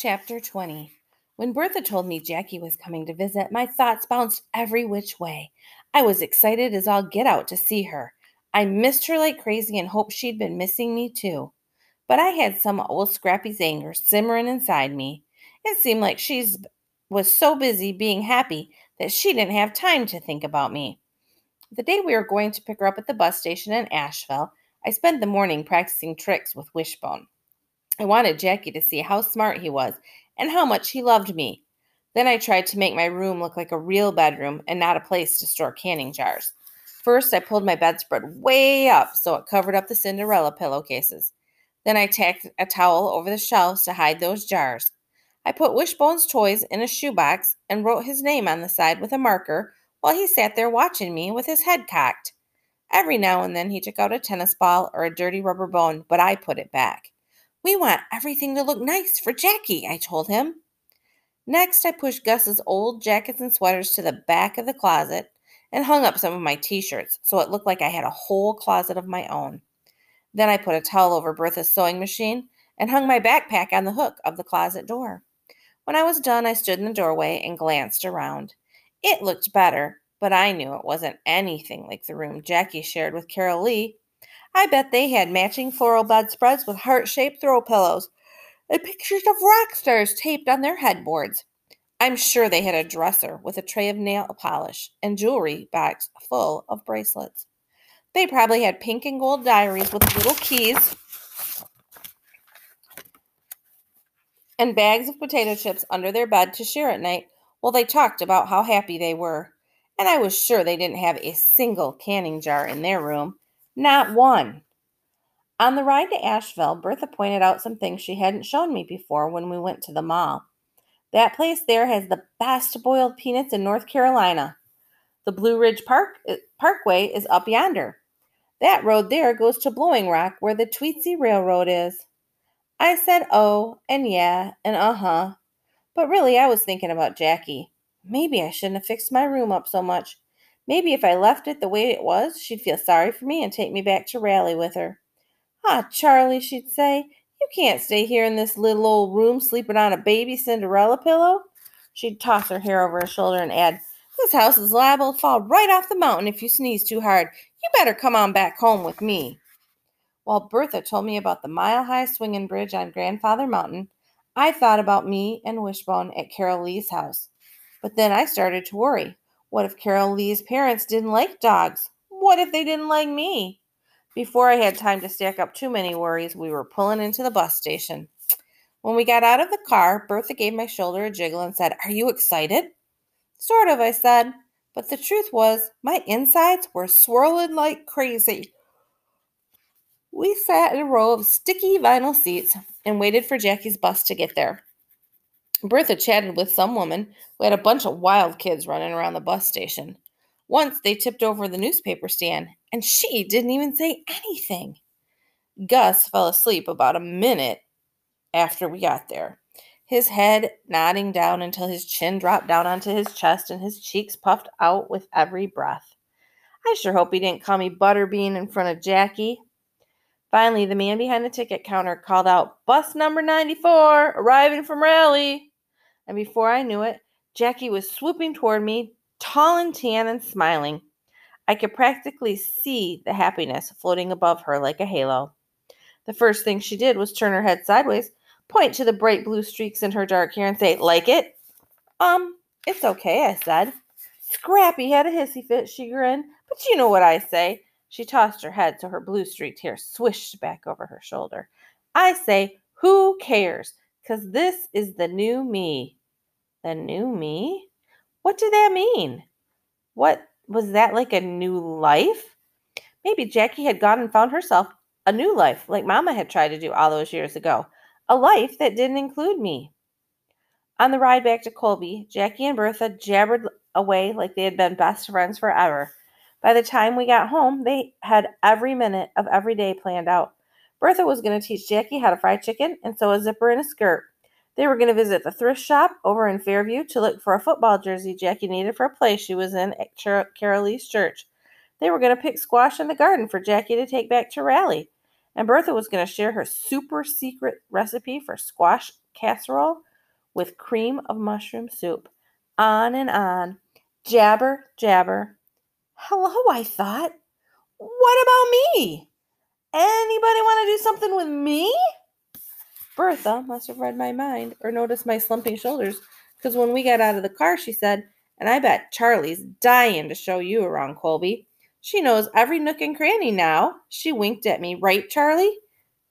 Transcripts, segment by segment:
Chapter 20 When Bertha told me Jackie was coming to visit, my thoughts bounced every which way. I was excited as all get out to see her. I missed her like crazy and hoped she'd been missing me too. But I had some old Scrappy's anger simmering inside me. It seemed like she was so busy being happy that she didn't have time to think about me. The day we were going to pick her up at the bus station in Asheville, I spent the morning practicing tricks with Wishbone. I wanted Jackie to see how smart he was and how much he loved me. Then I tried to make my room look like a real bedroom and not a place to store canning jars. First, I pulled my bedspread way up so it covered up the Cinderella pillowcases. Then I tacked a towel over the shelves to hide those jars. I put Wishbone's toys in a shoebox and wrote his name on the side with a marker while he sat there watching me with his head cocked. Every now and then he took out a tennis ball or a dirty rubber bone, but I put it back. We want everything to look nice for Jackie, I told him. Next, I pushed Gus's old jackets and sweaters to the back of the closet and hung up some of my t shirts so it looked like I had a whole closet of my own. Then I put a towel over Bertha's sewing machine and hung my backpack on the hook of the closet door. When I was done, I stood in the doorway and glanced around. It looked better, but I knew it wasn't anything like the room Jackie shared with Carol Lee I bet they had matching floral bedspreads with heart shaped throw pillows and pictures of rock stars taped on their headboards. I'm sure they had a dresser with a tray of nail polish and jewelry bags full of bracelets. They probably had pink and gold diaries with little keys and bags of potato chips under their bed to share at night while they talked about how happy they were. And I was sure they didn't have a single canning jar in their room. Not one. On the ride to Asheville, Bertha pointed out some things she hadn't shown me before when we went to the mall. That place there has the best boiled peanuts in North Carolina. The Blue Ridge Park uh, Parkway is up yonder. That road there goes to Blowing Rock, where the Tweetsie Railroad is. I said, oh, and yeah, and uh huh. But really, I was thinking about Jackie. Maybe I shouldn't have fixed my room up so much. Maybe if I left it the way it was, she'd feel sorry for me and take me back to Raleigh with her. Ah, Charlie, she'd say, you can't stay here in this little old room sleeping on a baby Cinderella pillow. She'd toss her hair over her shoulder and add, This house is liable to fall right off the mountain if you sneeze too hard. You better come on back home with me. While Bertha told me about the mile high swinging bridge on Grandfather Mountain, I thought about me and Wishbone at Carol Lee's house. But then I started to worry. What if Carol Lee's parents didn't like dogs? What if they didn't like me? Before I had time to stack up too many worries, we were pulling into the bus station. When we got out of the car, Bertha gave my shoulder a jiggle and said, Are you excited? Sort of, I said. But the truth was, my insides were swirling like crazy. We sat in a row of sticky vinyl seats and waited for Jackie's bus to get there. Bertha chatted with some woman who had a bunch of wild kids running around the bus station. Once they tipped over the newspaper stand, and she didn't even say anything. Gus fell asleep about a minute after we got there, his head nodding down until his chin dropped down onto his chest and his cheeks puffed out with every breath. I sure hope he didn't call me Butterbean in front of Jackie. Finally, the man behind the ticket counter called out, Bus number 94, arriving from Raleigh and before I knew it, Jackie was swooping toward me, tall and tan and smiling. I could practically see the happiness floating above her like a halo. The first thing she did was turn her head sideways, point to the bright blue streaks in her dark hair, and say, Like it? Um, it's okay, I said. Scrappy had a hissy fit, she grinned. But you know what I say. She tossed her head so her blue streaked hair swished back over her shoulder. I say, Who cares? Because this is the new me. The new me? What did that mean? What was that like a new life? Maybe Jackie had gone and found herself a new life, like Mama had tried to do all those years ago. A life that didn't include me. On the ride back to Colby, Jackie and Bertha jabbered away like they had been best friends forever. By the time we got home, they had every minute of every day planned out. Bertha was going to teach Jackie how to fry chicken and sew a zipper in a skirt. They were going to visit the thrift shop over in Fairview to look for a football jersey Jackie needed for a play she was in at Carol Lee's church. They were going to pick squash in the garden for Jackie to take back to Raleigh. And Bertha was going to share her super secret recipe for squash casserole with cream of mushroom soup. On and on. Jabber, jabber. Hello, I thought. What about me? Anybody want to do something with me? Bertha must have read my mind or noticed my slumping shoulders because when we got out of the car, she said, And I bet Charlie's dying to show you around, Colby. She knows every nook and cranny now. She winked at me, right, Charlie?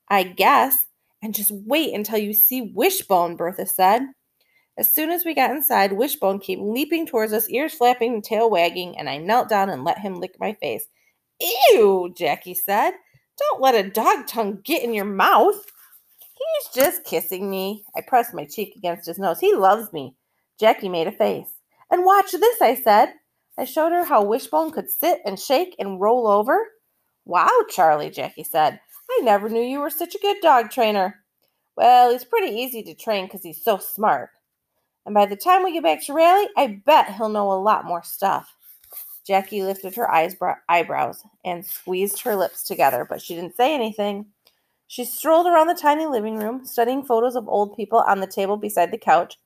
I guess. And just wait until you see Wishbone, Bertha said. As soon as we got inside, Wishbone came leaping towards us, ears flapping tail wagging, and I knelt down and let him lick my face. Ew, Jackie said. Don't let a dog tongue get in your mouth. He's just kissing me. I pressed my cheek against his nose. He loves me. Jackie made a face. And watch this, I said. I showed her how Wishbone could sit and shake and roll over. Wow, Charlie, Jackie said. I never knew you were such a good dog trainer. Well, he's pretty easy to train because he's so smart. And by the time we get back to Raleigh, I bet he'll know a lot more stuff. Jackie lifted her eyebrows and squeezed her lips together, but she didn't say anything. She strolled around the tiny living room, studying photos of old people on the table beside the couch,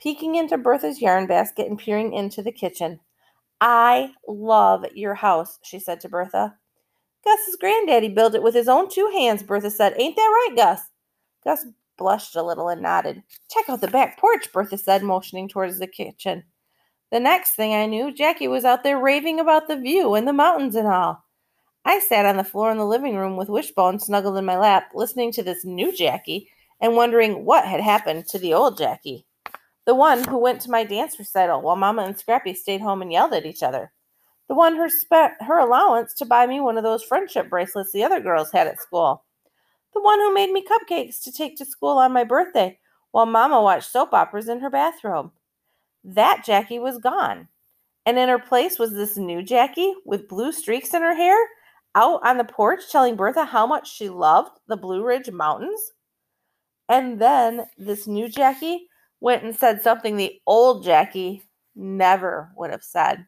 peeking into Bertha's yarn basket and peering into the kitchen. I love your house, she said to Bertha. Gus's granddaddy built it with his own two hands, Bertha said. Ain't that right, Gus? Gus blushed a little and nodded. Check out the back porch, Bertha said, motioning towards the kitchen. The next thing I knew, Jackie was out there raving about the view and the mountains and all. I sat on the floor in the living room with Wishbone snuggled in my lap, listening to this new Jackie and wondering what had happened to the old Jackie. The one who went to my dance recital while Mama and Scrappy stayed home and yelled at each other. The one who spent her allowance to buy me one of those friendship bracelets the other girls had at school. The one who made me cupcakes to take to school on my birthday while Mama watched soap operas in her bathrobe. That Jackie was gone. And in her place was this new Jackie with blue streaks in her hair out on the porch telling Bertha how much she loved the Blue Ridge Mountains. And then this new Jackie went and said something the old Jackie never would have said.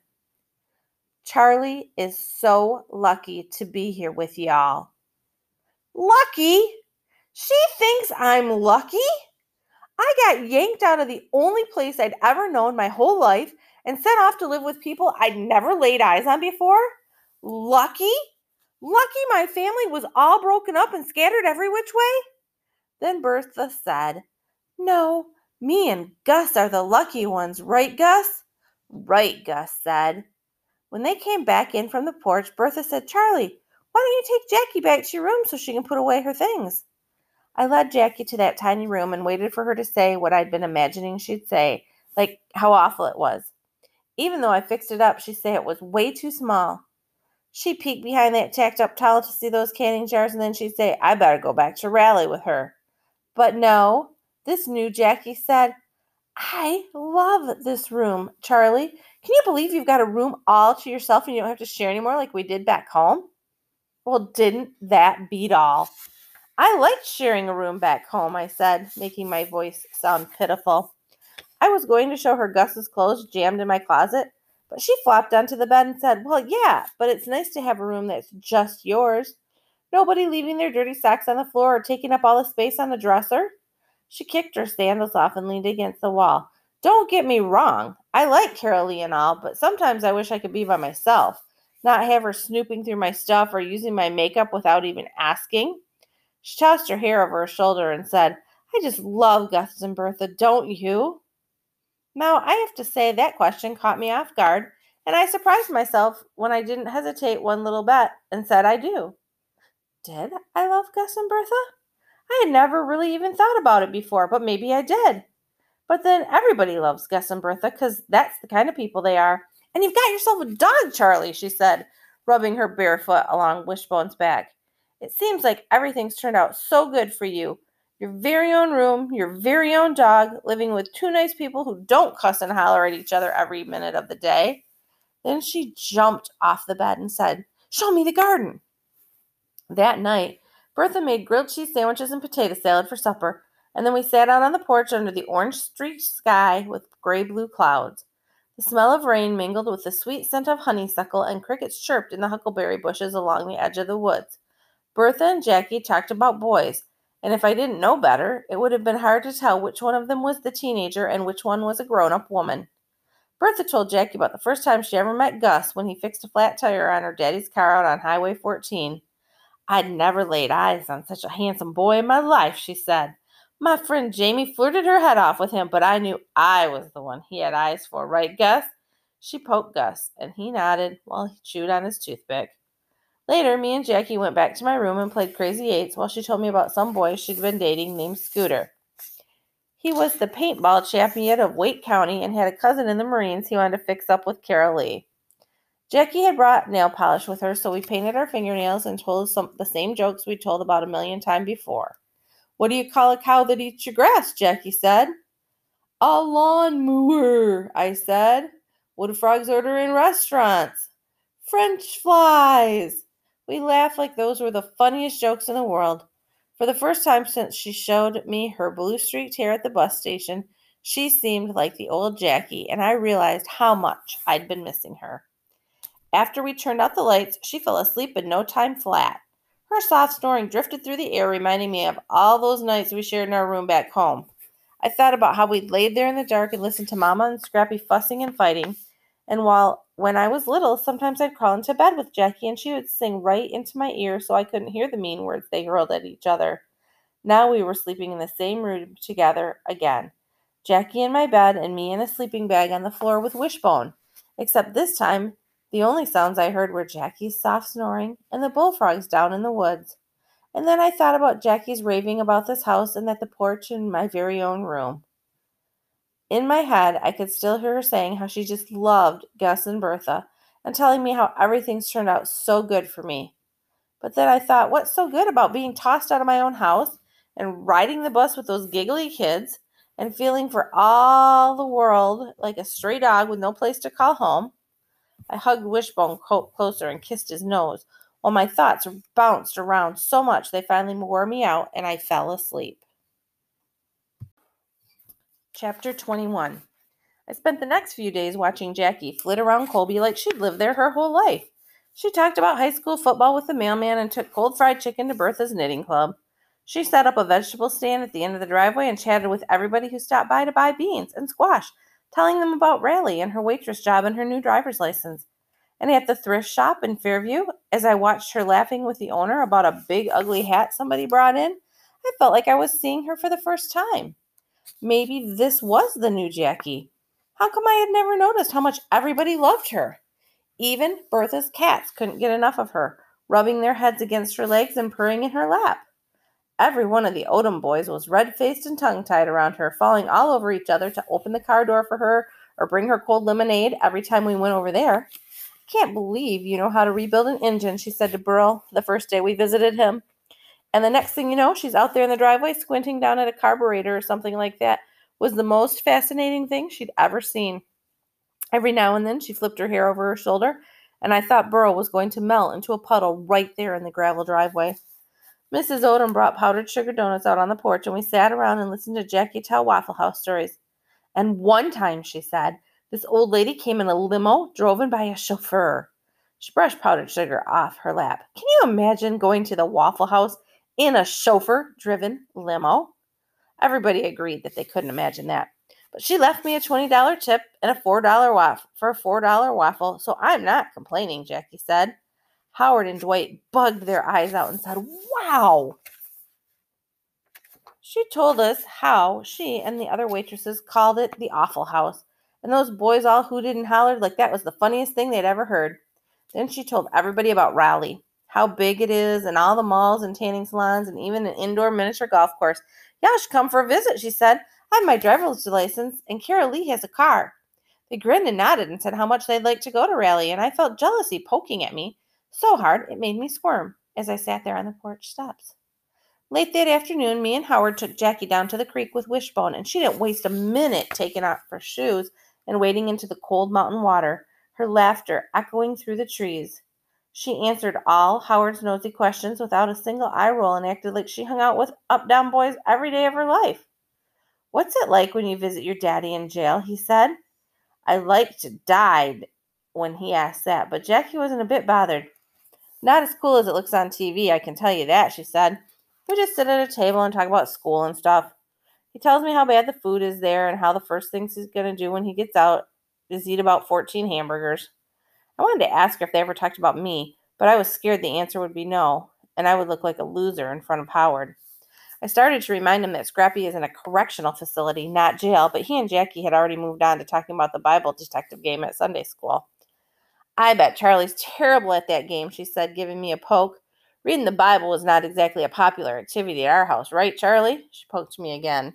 Charlie is so lucky to be here with y'all. Lucky? She thinks I'm lucky? I got yanked out of the only place I'd ever known my whole life and sent off to live with people I'd never laid eyes on before? Lucky? Lucky my family was all broken up and scattered every which way? Then Bertha said, No, me and Gus are the lucky ones, right, Gus? Right, Gus said. When they came back in from the porch, Bertha said, Charlie, why don't you take Jackie back to your room so she can put away her things? I led Jackie to that tiny room and waited for her to say what I'd been imagining she'd say, like how awful it was. Even though I fixed it up, she'd say it was way too small. She'd peek behind that tacked up towel to see those canning jars, and then she'd say, I better go back to Raleigh with her. But no, this new Jackie said, I love this room, Charlie. Can you believe you've got a room all to yourself and you don't have to share anymore like we did back home? Well, didn't that beat all? I liked sharing a room back home, I said, making my voice sound pitiful. I was going to show her Gus's clothes jammed in my closet, but she flopped onto the bed and said, Well, yeah, but it's nice to have a room that's just yours. Nobody leaving their dirty socks on the floor or taking up all the space on the dresser. She kicked her sandals off and leaned against the wall. Don't get me wrong. I like Carol Lee and all, but sometimes I wish I could be by myself, not have her snooping through my stuff or using my makeup without even asking. She tossed her hair over her shoulder and said, I just love Gus and Bertha, don't you? Now, I have to say that question caught me off guard, and I surprised myself when I didn't hesitate one little bit and said I do. Did I love Gus and Bertha? I had never really even thought about it before, but maybe I did. But then everybody loves Gus and Bertha because that's the kind of people they are. And you've got yourself a dog, Charlie, she said, rubbing her bare foot along Wishbone's back. It seems like everything's turned out so good for you. Your very own room, your very own dog, living with two nice people who don't cuss and holler at each other every minute of the day. Then she jumped off the bed and said, Show me the garden. That night, Bertha made grilled cheese sandwiches and potato salad for supper, and then we sat out on the porch under the orange streaked sky with gray blue clouds. The smell of rain mingled with the sweet scent of honeysuckle, and crickets chirped in the huckleberry bushes along the edge of the woods. Bertha and Jackie talked about boys, And if I didn't know better, it would have been hard to tell which one of them was the teenager and which one was a grown up woman. Bertha told Jackie about the first time she ever met Gus when he fixed a flat tire on her daddy's car out on Highway 14. I'd never laid eyes on such a handsome boy in my life, she said. My friend Jamie flirted her head off with him, but I knew I was the one he had eyes for, right, Gus? She poked Gus, and he nodded while he chewed on his toothpick. Later, me and Jackie went back to my room and played Crazy Eights while she told me about some boy she'd been dating named Scooter. He was the paintball champion of Wake County and had a cousin in the Marines he wanted to fix up with Carol Lee. Jackie had brought nail polish with her, so we painted our fingernails and told some the same jokes we told about a million times before. What do you call a cow that eats your grass? Jackie said. A lawn mower, I said. What do frogs order in restaurants? French flies. We laughed like those were the funniest jokes in the world. For the first time since she showed me her blue streaked hair at the bus station, she seemed like the old Jackie, and I realized how much I'd been missing her. After we turned out the lights, she fell asleep in no time flat. Her soft snoring drifted through the air, reminding me of all those nights we shared in our room back home. I thought about how we'd laid there in the dark and listened to Mama and Scrappy fussing and fighting. And while when I was little, sometimes I'd crawl into bed with Jackie and she would sing right into my ear so I couldn't hear the mean words they hurled at each other. Now we were sleeping in the same room together again. Jackie in my bed and me in a sleeping bag on the floor with Wishbone. Except this time the only sounds I heard were Jackie's soft snoring and the bullfrogs down in the woods. And then I thought about Jackie's raving about this house and that the porch in my very own room. In my head, I could still hear her saying how she just loved Gus and Bertha and telling me how everything's turned out so good for me. But then I thought, what's so good about being tossed out of my own house and riding the bus with those giggly kids and feeling for all the world like a stray dog with no place to call home? I hugged Wishbone closer and kissed his nose, while my thoughts bounced around so much they finally wore me out and I fell asleep. Chapter 21 I spent the next few days watching Jackie flit around Colby like she'd lived there her whole life. She talked about high school football with the mailman and took cold fried chicken to Bertha's knitting club. She set up a vegetable stand at the end of the driveway and chatted with everybody who stopped by to buy beans and squash telling them about Raleigh and her waitress job and her new driver's license. And at the thrift shop in Fairview, as I watched her laughing with the owner about a big ugly hat somebody brought in, I felt like I was seeing her for the first time. Maybe this was the new Jackie. How come I had never noticed how much everybody loved her? Even Bertha's cats couldn't get enough of her, rubbing their heads against her legs and purring in her lap. Every one of the Odom boys was red faced and tongue tied around her, falling all over each other to open the car door for her or bring her cold lemonade every time we went over there. Can't believe you know how to rebuild an engine, she said to Burl the first day we visited him. And the next thing you know, she's out there in the driveway squinting down at a carburetor or something like that. Was the most fascinating thing she'd ever seen. Every now and then she flipped her hair over her shoulder, and I thought Burl was going to melt into a puddle right there in the gravel driveway. Mrs. Odom brought powdered sugar donuts out on the porch, and we sat around and listened to Jackie tell Waffle House stories. And one time, she said, this old lady came in a limo driven by a chauffeur. She brushed powdered sugar off her lap. Can you imagine going to the Waffle House in a chauffeur driven limo? Everybody agreed that they couldn't imagine that. But she left me a $20 tip and a $4 waffle for a $4 waffle, so I'm not complaining, Jackie said. Howard and Dwight bugged their eyes out and said, Wow! She told us how she and the other waitresses called it the Awful House, and those boys all hooted and hollered like that was the funniest thing they'd ever heard. Then she told everybody about Raleigh, how big it is, and all the malls and tanning salons, and even an indoor miniature golf course. Y'all should come for a visit, she said. I have my driver's license, and Carol Lee has a car. They grinned and nodded and said how much they'd like to go to Raleigh, and I felt jealousy poking at me so hard it made me squirm as I sat there on the porch steps. Late that afternoon, me and Howard took Jackie down to the creek with Wishbone, and she didn't waste a minute taking off her shoes and wading into the cold mountain water, her laughter echoing through the trees. She answered all Howard's nosy questions without a single eye roll and acted like she hung out with Odom boys every day of her life. What's it like when you visit your daddy in jail? he said. I like to die when he asked that, but Jackie wasn't a bit bothered. Not as cool as it looks on TV, I can tell you that, she said. We just sit at a table and talk about school and stuff. He tells me how bad the food is there and how the first things he's going to do when he gets out is eat about 14 hamburgers. I wanted to ask her if they ever talked about me, but I was scared the answer would be no, and I would look like a loser in front of Howard. I started to remind him that Scrappy is in a correctional facility, not jail, but he and Jackie had already moved on to talking about the Bible detective game at Sunday school. I bet Charlie's terrible at that game, she said, giving me a poke. Reading the Bible is not exactly a popular activity at our house, right, Charlie? She poked me again.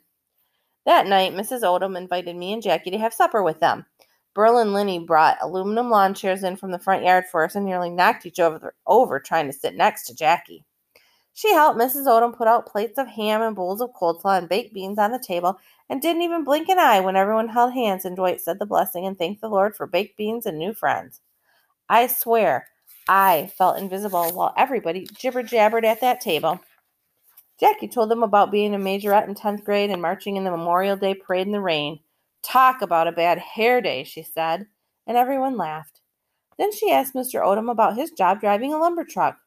That night, Mrs. Odom invited me and Jackie to have supper with them. Burl and Linny brought aluminum lawn chairs in from the front yard for us and nearly knocked each other over trying to sit next to Jackie. She helped Mrs. Odom put out plates of ham and bowls of coleslaw and baked beans on the table and didn't even blink an eye when everyone held hands and Dwight said the blessing and thanked the Lord for baked beans and new friends. I swear, I felt invisible while everybody jibber jabbered at that table. Jackie told them about being a majorette in 10th grade and marching in the Memorial Day parade in the rain. Talk about a bad hair day, she said, and everyone laughed. Then she asked Mr. Odom about his job driving a lumber truck.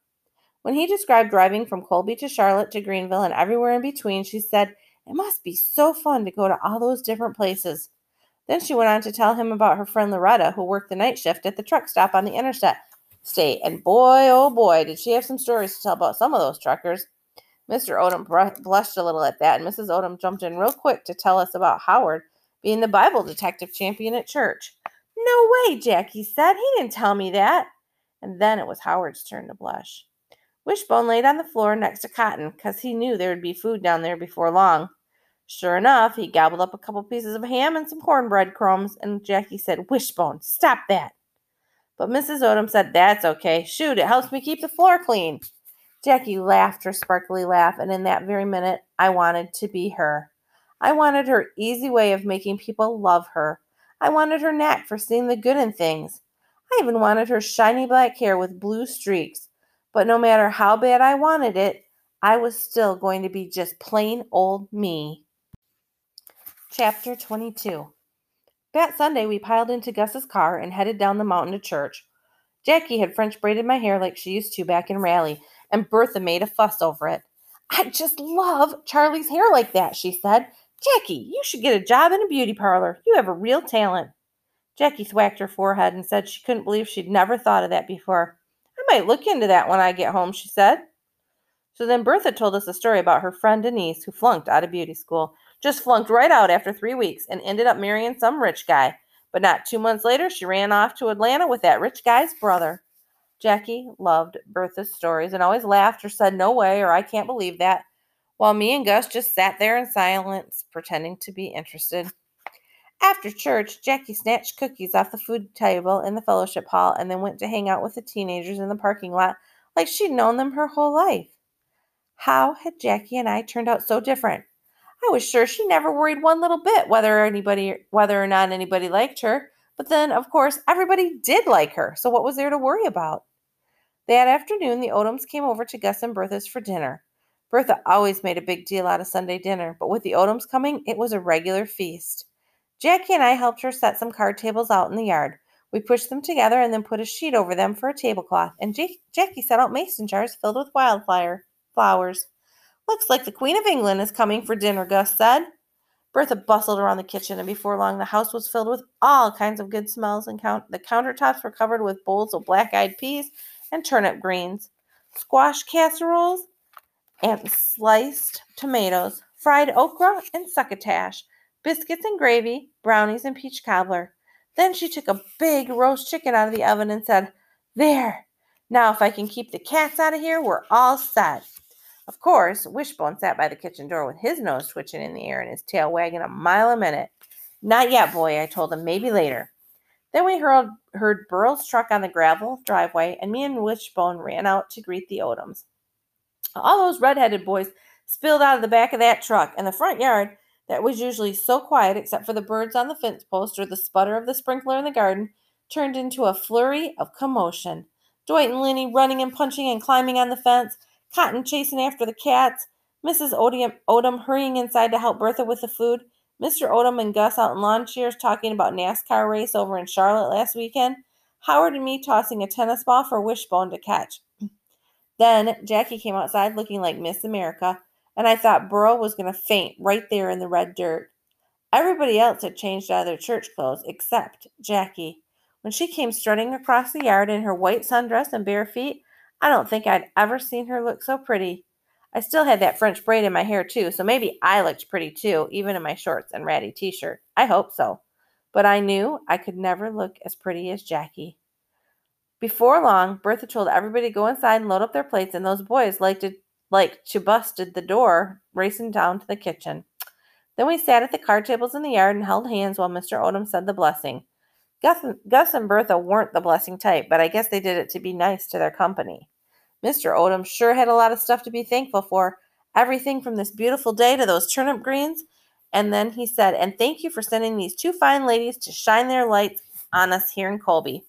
When he described driving from Colby to Charlotte to Greenville and everywhere in between, she said, It must be so fun to go to all those different places. Then she went on to tell him about her friend Loretta, who worked the night shift at the truck stop on the interstate. State, and boy, oh boy, did she have some stories to tell about some of those truckers. Mr. Odom blushed a little at that, and Mrs. Odom jumped in real quick to tell us about Howard being the Bible detective champion at church. No way, Jackie said. He didn't tell me that. And then it was Howard's turn to blush. Wishbone laid on the floor next to Cotton because he knew there would be food down there before long. Sure enough, he gobbled up a couple pieces of ham and some cornbread crumbs, and Jackie said, Wishbone, stop that. But Mrs. Odom said, That's okay. Shoot, it helps me keep the floor clean. Jackie laughed her sparkly laugh, and in that very minute, I wanted to be her. I wanted her easy way of making people love her. I wanted her knack for seeing the good in things. I even wanted her shiny black hair with blue streaks. But no matter how bad I wanted it, I was still going to be just plain old me. Chapter 22 that Sunday, we piled into Gus's car and headed down the mountain to church. Jackie had French braided my hair like she used to back in Raleigh, and Bertha made a fuss over it. I just love Charlie's hair like that, she said. Jackie, you should get a job in a beauty parlor. You have a real talent. Jackie thwacked her forehead and said she couldn't believe she'd never thought of that before. I might look into that when I get home, she said. So then Bertha told us a story about her friend Denise who flunked out of beauty school. Just flunked right out after three weeks and ended up marrying some rich guy. But not two months later, she ran off to Atlanta with that rich guy's brother. Jackie loved Bertha's stories and always laughed or said, No way, or I can't believe that, while me and Gus just sat there in silence, pretending to be interested. After church, Jackie snatched cookies off the food table in the fellowship hall and then went to hang out with the teenagers in the parking lot like she'd known them her whole life. How had Jackie and I turned out so different? I was sure she never worried one little bit whether anybody whether or not anybody liked her. But then, of course, everybody did like her, so what was there to worry about? That afternoon, the Odoms came over to Gus and Bertha's for dinner. Bertha always made a big deal out of Sunday dinner, but with the Odoms coming, it was a regular feast. Jackie and I helped her set some card tables out in the yard. We pushed them together and then put a sheet over them for a tablecloth, and J- Jackie set out mason jars filled with wildflower flowers. Looks like the Queen of England is coming for dinner, Gus said. Bertha bustled around the kitchen, and before long the house was filled with all kinds of good smells, and count- the countertops were covered with bowls of black eyed peas and turnip greens, squash casseroles, and sliced tomatoes, fried okra and succotash, biscuits and gravy, brownies and peach cobbler. Then she took a big roast chicken out of the oven and said, There, now if I can keep the cats out of here, we're all set. Of course, Wishbone sat by the kitchen door with his nose twitching in the air and his tail wagging a mile a minute. Not yet, boy, I told him, maybe later. Then we heard, heard Burl's truck on the gravel driveway, and me and Wishbone ran out to greet the Odoms. All those red-headed boys spilled out of the back of that truck, and the front yard, that was usually so quiet except for the birds on the fence post or the sputter of the sprinkler in the garden, turned into a flurry of commotion. Dwight and Linny running and punching and climbing on the fence, Cotton chasing after the cats, Mrs. Odom, Odom hurrying inside to help Bertha with the food, Mr. Odom and Gus out in lawn chairs talking about NASCAR race over in Charlotte last weekend, Howard and me tossing a tennis ball for Wishbone to catch. Then Jackie came outside looking like Miss America, and I thought Burl was going to faint right there in the red dirt. Everybody else had changed out of their church clothes except Jackie. When she came strutting across the yard in her white sundress and bare feet, I don't think I'd ever seen her look so pretty. I still had that French braid in my hair, too, so maybe I looked pretty, too, even in my shorts and ratty t shirt. I hope so. But I knew I could never look as pretty as Jackie. Before long, Bertha told everybody to go inside and load up their plates, and those boys liked to, like to busted the door, racing down to the kitchen. Then we sat at the card tables in the yard and held hands while Mr. Odom said the blessing. Gus and, Gus and Bertha weren't the blessing type, but I guess they did it to be nice to their company. Mr. Odom sure had a lot of stuff to be thankful for, everything from this beautiful day to those turnip greens. And then he said, And thank you for sending these two fine ladies to shine their lights on us here in Colby.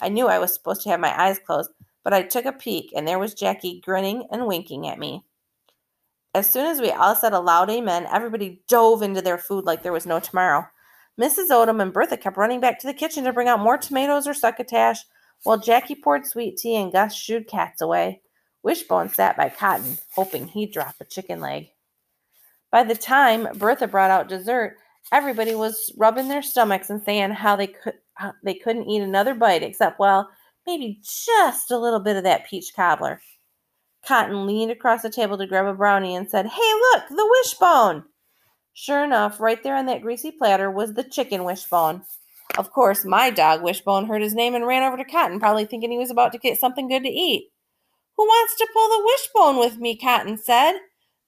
I knew I was supposed to have my eyes closed, but I took a peek, and there was Jackie grinning and winking at me. As soon as we all said a loud amen, everybody dove into their food like there was no tomorrow. Mrs. Odom and Bertha kept running back to the kitchen to bring out more tomatoes or succotash, while Jackie poured sweet tea and Gus shooed cats away. Wishbone sat by Cotton, hoping he'd drop a chicken leg. By the time Bertha brought out dessert, everybody was rubbing their stomachs and saying how they could Uh, they couldn't eat another bite except well, maybe just a little bit of that peach cobbler. Cotton leaned across the table to grab a brownie and said, Hey, look, the wishbone! Sure enough, right there on that greasy platter was the chicken wishbone. Of course, my dog Wishbone heard his name and ran over to Cotton, probably thinking he was about to get something good to eat. Who wants to pull the wishbone with me? Cotton said.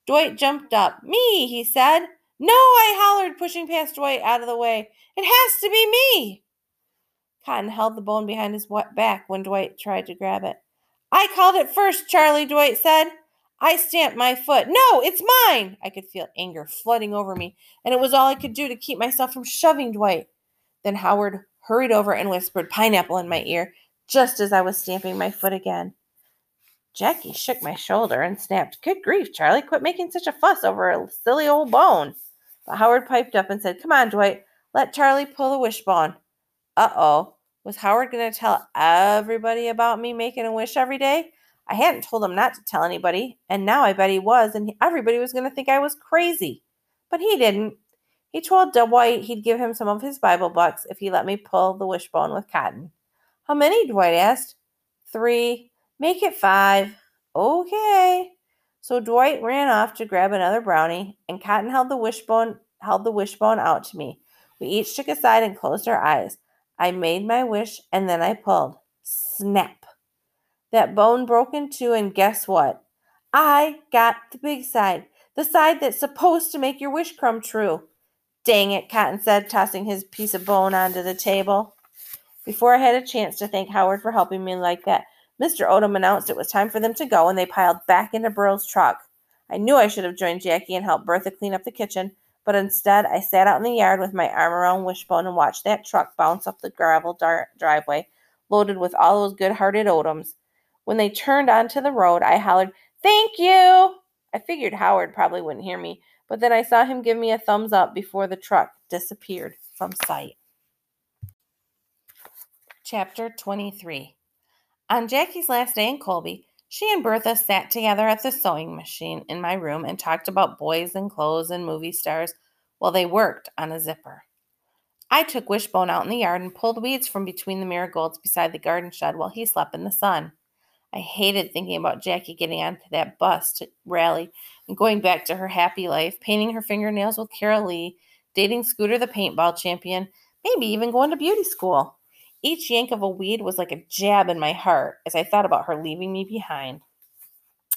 Dwight jumped up. Me, he said. No, I hollered, pushing past Dwight out of the way. It has to be me. Cotton held the bone behind his back when Dwight tried to grab it. I called it first, Charlie, Dwight said. I stamped my foot. No, it's mine. I could feel anger flooding over me, and it was all I could do to keep myself from shoving Dwight. Then Howard hurried over and whispered pineapple in my ear just as I was stamping my foot again. Jackie shook my shoulder and snapped, Good grief, Charlie, quit making such a fuss over a silly old bone. But Howard piped up and said, Come on, Dwight, let Charlie pull the wishbone. Uh oh. Was Howard going to tell everybody about me making a wish every day? I hadn't told him not to tell anybody, and now I bet he was, and everybody was going to think I was crazy. But he didn't. He told Dwight he'd give him some of his Bible bucks if he let me pull the wishbone with Cotton. How many? Dwight asked. Three. Make it five. Okay. So Dwight ran off to grab another brownie, and Cotton held the wishbone held the wishbone out to me. We each took a side and closed our eyes. I made my wish and then I pulled. Snap. That bone broke in two, and guess what? I got the big side, the side that's supposed to make your wish come true. Dang it, Cotton said, tossing his piece of bone onto the table. Before I had a chance to thank Howard for helping me like that, Mr. Odom announced it was time for them to go, and they piled back into Burl's truck. I knew I should have joined Jackie and helped Bertha clean up the kitchen, but instead I sat out in the yard with my arm around Wishbone and watched that truck bounce up the gravel dar- driveway, loaded with all those good-hearted Odoms. When they turned onto the road, I hollered, "Thank you!" I figured Howard probably wouldn't hear me, but then I saw him give me a thumbs up before the truck disappeared from sight. Chapter 23 On Jackie's last day in Colby, she and Bertha sat together at the sewing machine in my room and talked about boys and clothes and movie stars while they worked on a zipper. I took Wishbone out in the yard and pulled weeds from between the marigolds beside the garden shed while he slept in the sun. I hated thinking about Jackie getting onto that bus to Raleigh and going back to her happy life, painting her fingernails with Carol Lee, dating Scooter the paintball champion, maybe even going to beauty school. Each yank of a weed was like a jab in my heart as I thought about her leaving me behind.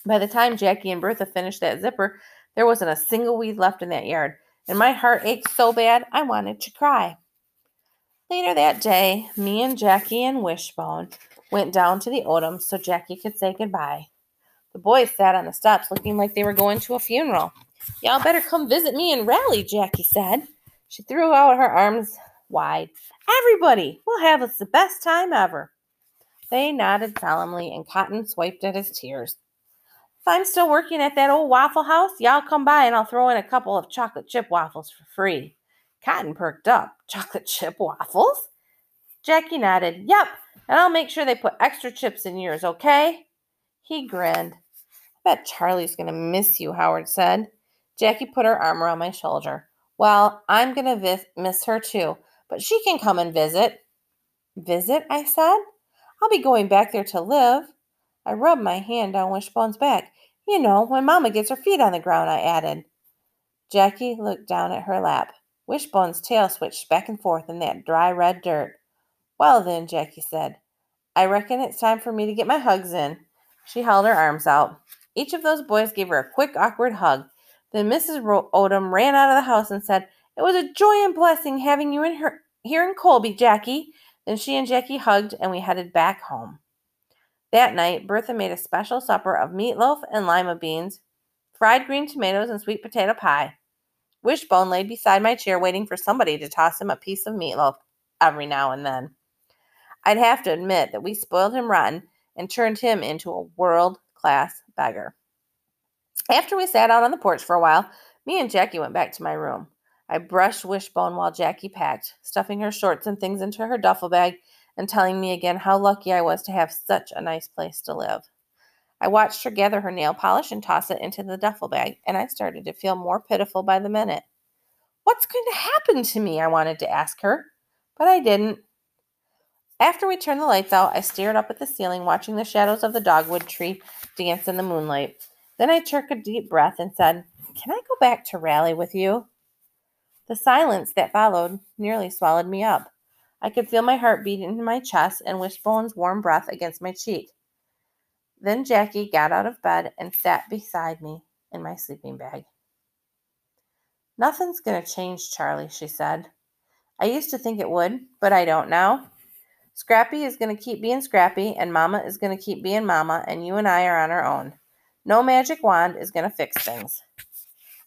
By the time Jackie and Bertha finished that zipper, there wasn't a single weed left in that yard, and my heart ached so bad I wanted to cry. Later that day, me and Jackie and Wishbone went down to the Odoms so Jackie could say goodbye. The boys sat on the steps looking like they were going to a funeral. Y'all better come visit me and Raleigh, Jackie said. She threw out her arms wide. Everybody, we'll have us the best time ever. They nodded solemnly, and Cotton swiped at his tears. If I'm still working at that old Waffle House, y'all come by and I'll throw in a couple of chocolate chip waffles for free. Cotton perked up. Chocolate chip waffles? Jackie nodded. Yep, and I'll make sure they put extra chips in yours, okay? He grinned. I bet Charlie's going to miss you, Howard said. Jackie put her arm around my shoulder. Well, I'm going to miss her too, but she can come and visit. Visit? I said. I'll be going back there to live. I rubbed my hand down Wishbone's back. You know, when Mamma gets her feet on the ground, I added. Jackie looked down at her lap. Wishbone's tail switched back and forth in that dry red dirt. Well, then, Jackie said, I reckon it's time for me to get my hugs in. She held her arms out. Each of those boys gave her a quick, awkward hug. Then Mrs. Odom ran out of the house and said, It was a joy and blessing having you in her, here in Colby, Jackie. Then she and Jackie hugged, and we headed back home. That night, Bertha made a special supper of meatloaf and lima beans, fried green tomatoes, and sweet potato pie. Wishbone lay beside my chair waiting for somebody to toss him a piece of meatloaf every now and then. I'd have to admit that we spoiled him rotten and turned him into a world class beggar. After we sat out on the porch for a while, me and Jackie went back to my room. I brushed Wishbone while Jackie packed, stuffing her shorts and things into her duffel bag and telling me again how lucky I was to have such a nice place to live. I watched her gather her nail polish and toss it into the duffel bag, and I started to feel more pitiful by the minute. What's going to happen to me? I wanted to ask her, but I didn't. After we turned the lights out, I stared up at the ceiling, watching the shadows of the dogwood tree dance in the moonlight. Then I took a deep breath and said, Can I go back to Raleigh with you? The silence that followed nearly swallowed me up. I could feel my heart beat into my chest and Wishbone's warm breath against my cheek. Then Jackie got out of bed and sat beside me in my sleeping bag. Nothing's going to change, Charlie, she said. I used to think it would, but I don't now. Scrappy is going to keep being Scrappy, and Mama is going to keep being Mama, and you and I are on our own. No magic wand is going to fix things.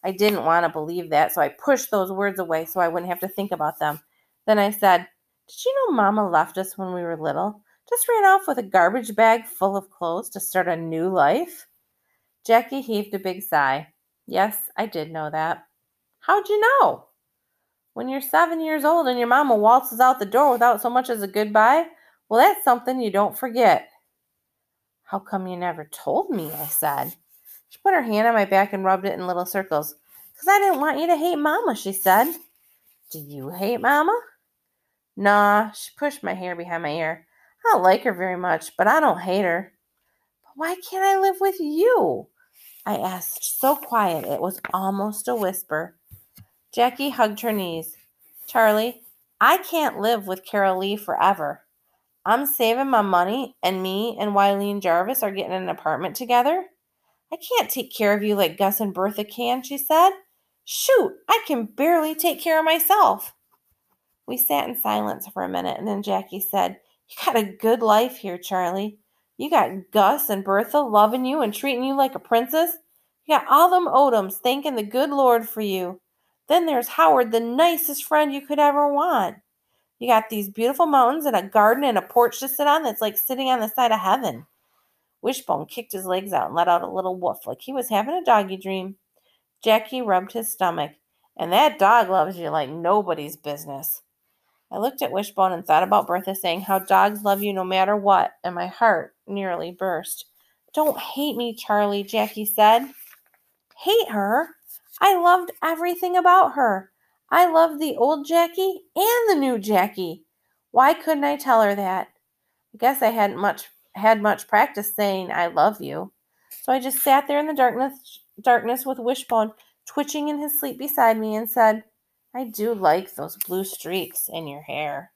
I didn't want to believe that, so I pushed those words away so I wouldn't have to think about them. Then I said, Did you know Mama left us when we were little? Just ran off with a garbage bag full of clothes to start a new life? Jackie heaved a big sigh. Yes, I did know that. How'd you know? When you're seven years old and your mama waltzes out the door without so much as a goodbye, well, that's something you don't forget. How come you never told me? I said. She put her hand on my back and rubbed it in little circles. Because I didn't want you to hate Mama, she said. Do you hate Mama? Nah, she pushed my hair behind my ear. I don't like her very much, but I don't hate her. But why can't I live with you? I asked, so quiet it was almost a whisper. Jackie hugged her knees. Charlie, I can't live with Carol Lee forever. I'm saving my money, and me and Wileen Jarvis are getting an apartment together. I can't take care of you like Gus and Bertha can, she said. Shoot, I can barely take care of myself. We sat in silence for a minute, and then Jackie said, You got a good life here, Charlie. You got Gus and Bertha loving you and treating you like a princess. You got all them Odoms thanking the good Lord for you. Then there's Howard, the nicest friend you could ever want. You got these beautiful mountains and a garden and a porch to sit on that's like sitting on the side of heaven. Wishbone kicked his legs out and let out a little woof like he was having a doggy dream. Jackie rubbed his stomach. And that dog loves you like nobody's business. I looked at Wishbone and thought about Bertha saying how dogs love you no matter what, and my heart nearly burst. Don't hate me, Charlie, Jackie said. Hate her? I loved everything about her. I loved the old Jackie and the new Jackie. Why couldn't I tell her that? I guess I hadn't much had much practice saying I love you. So I just sat there in the darkness darkness with Wishbone twitching in his sleep beside me and said, I do like those blue streaks in your hair.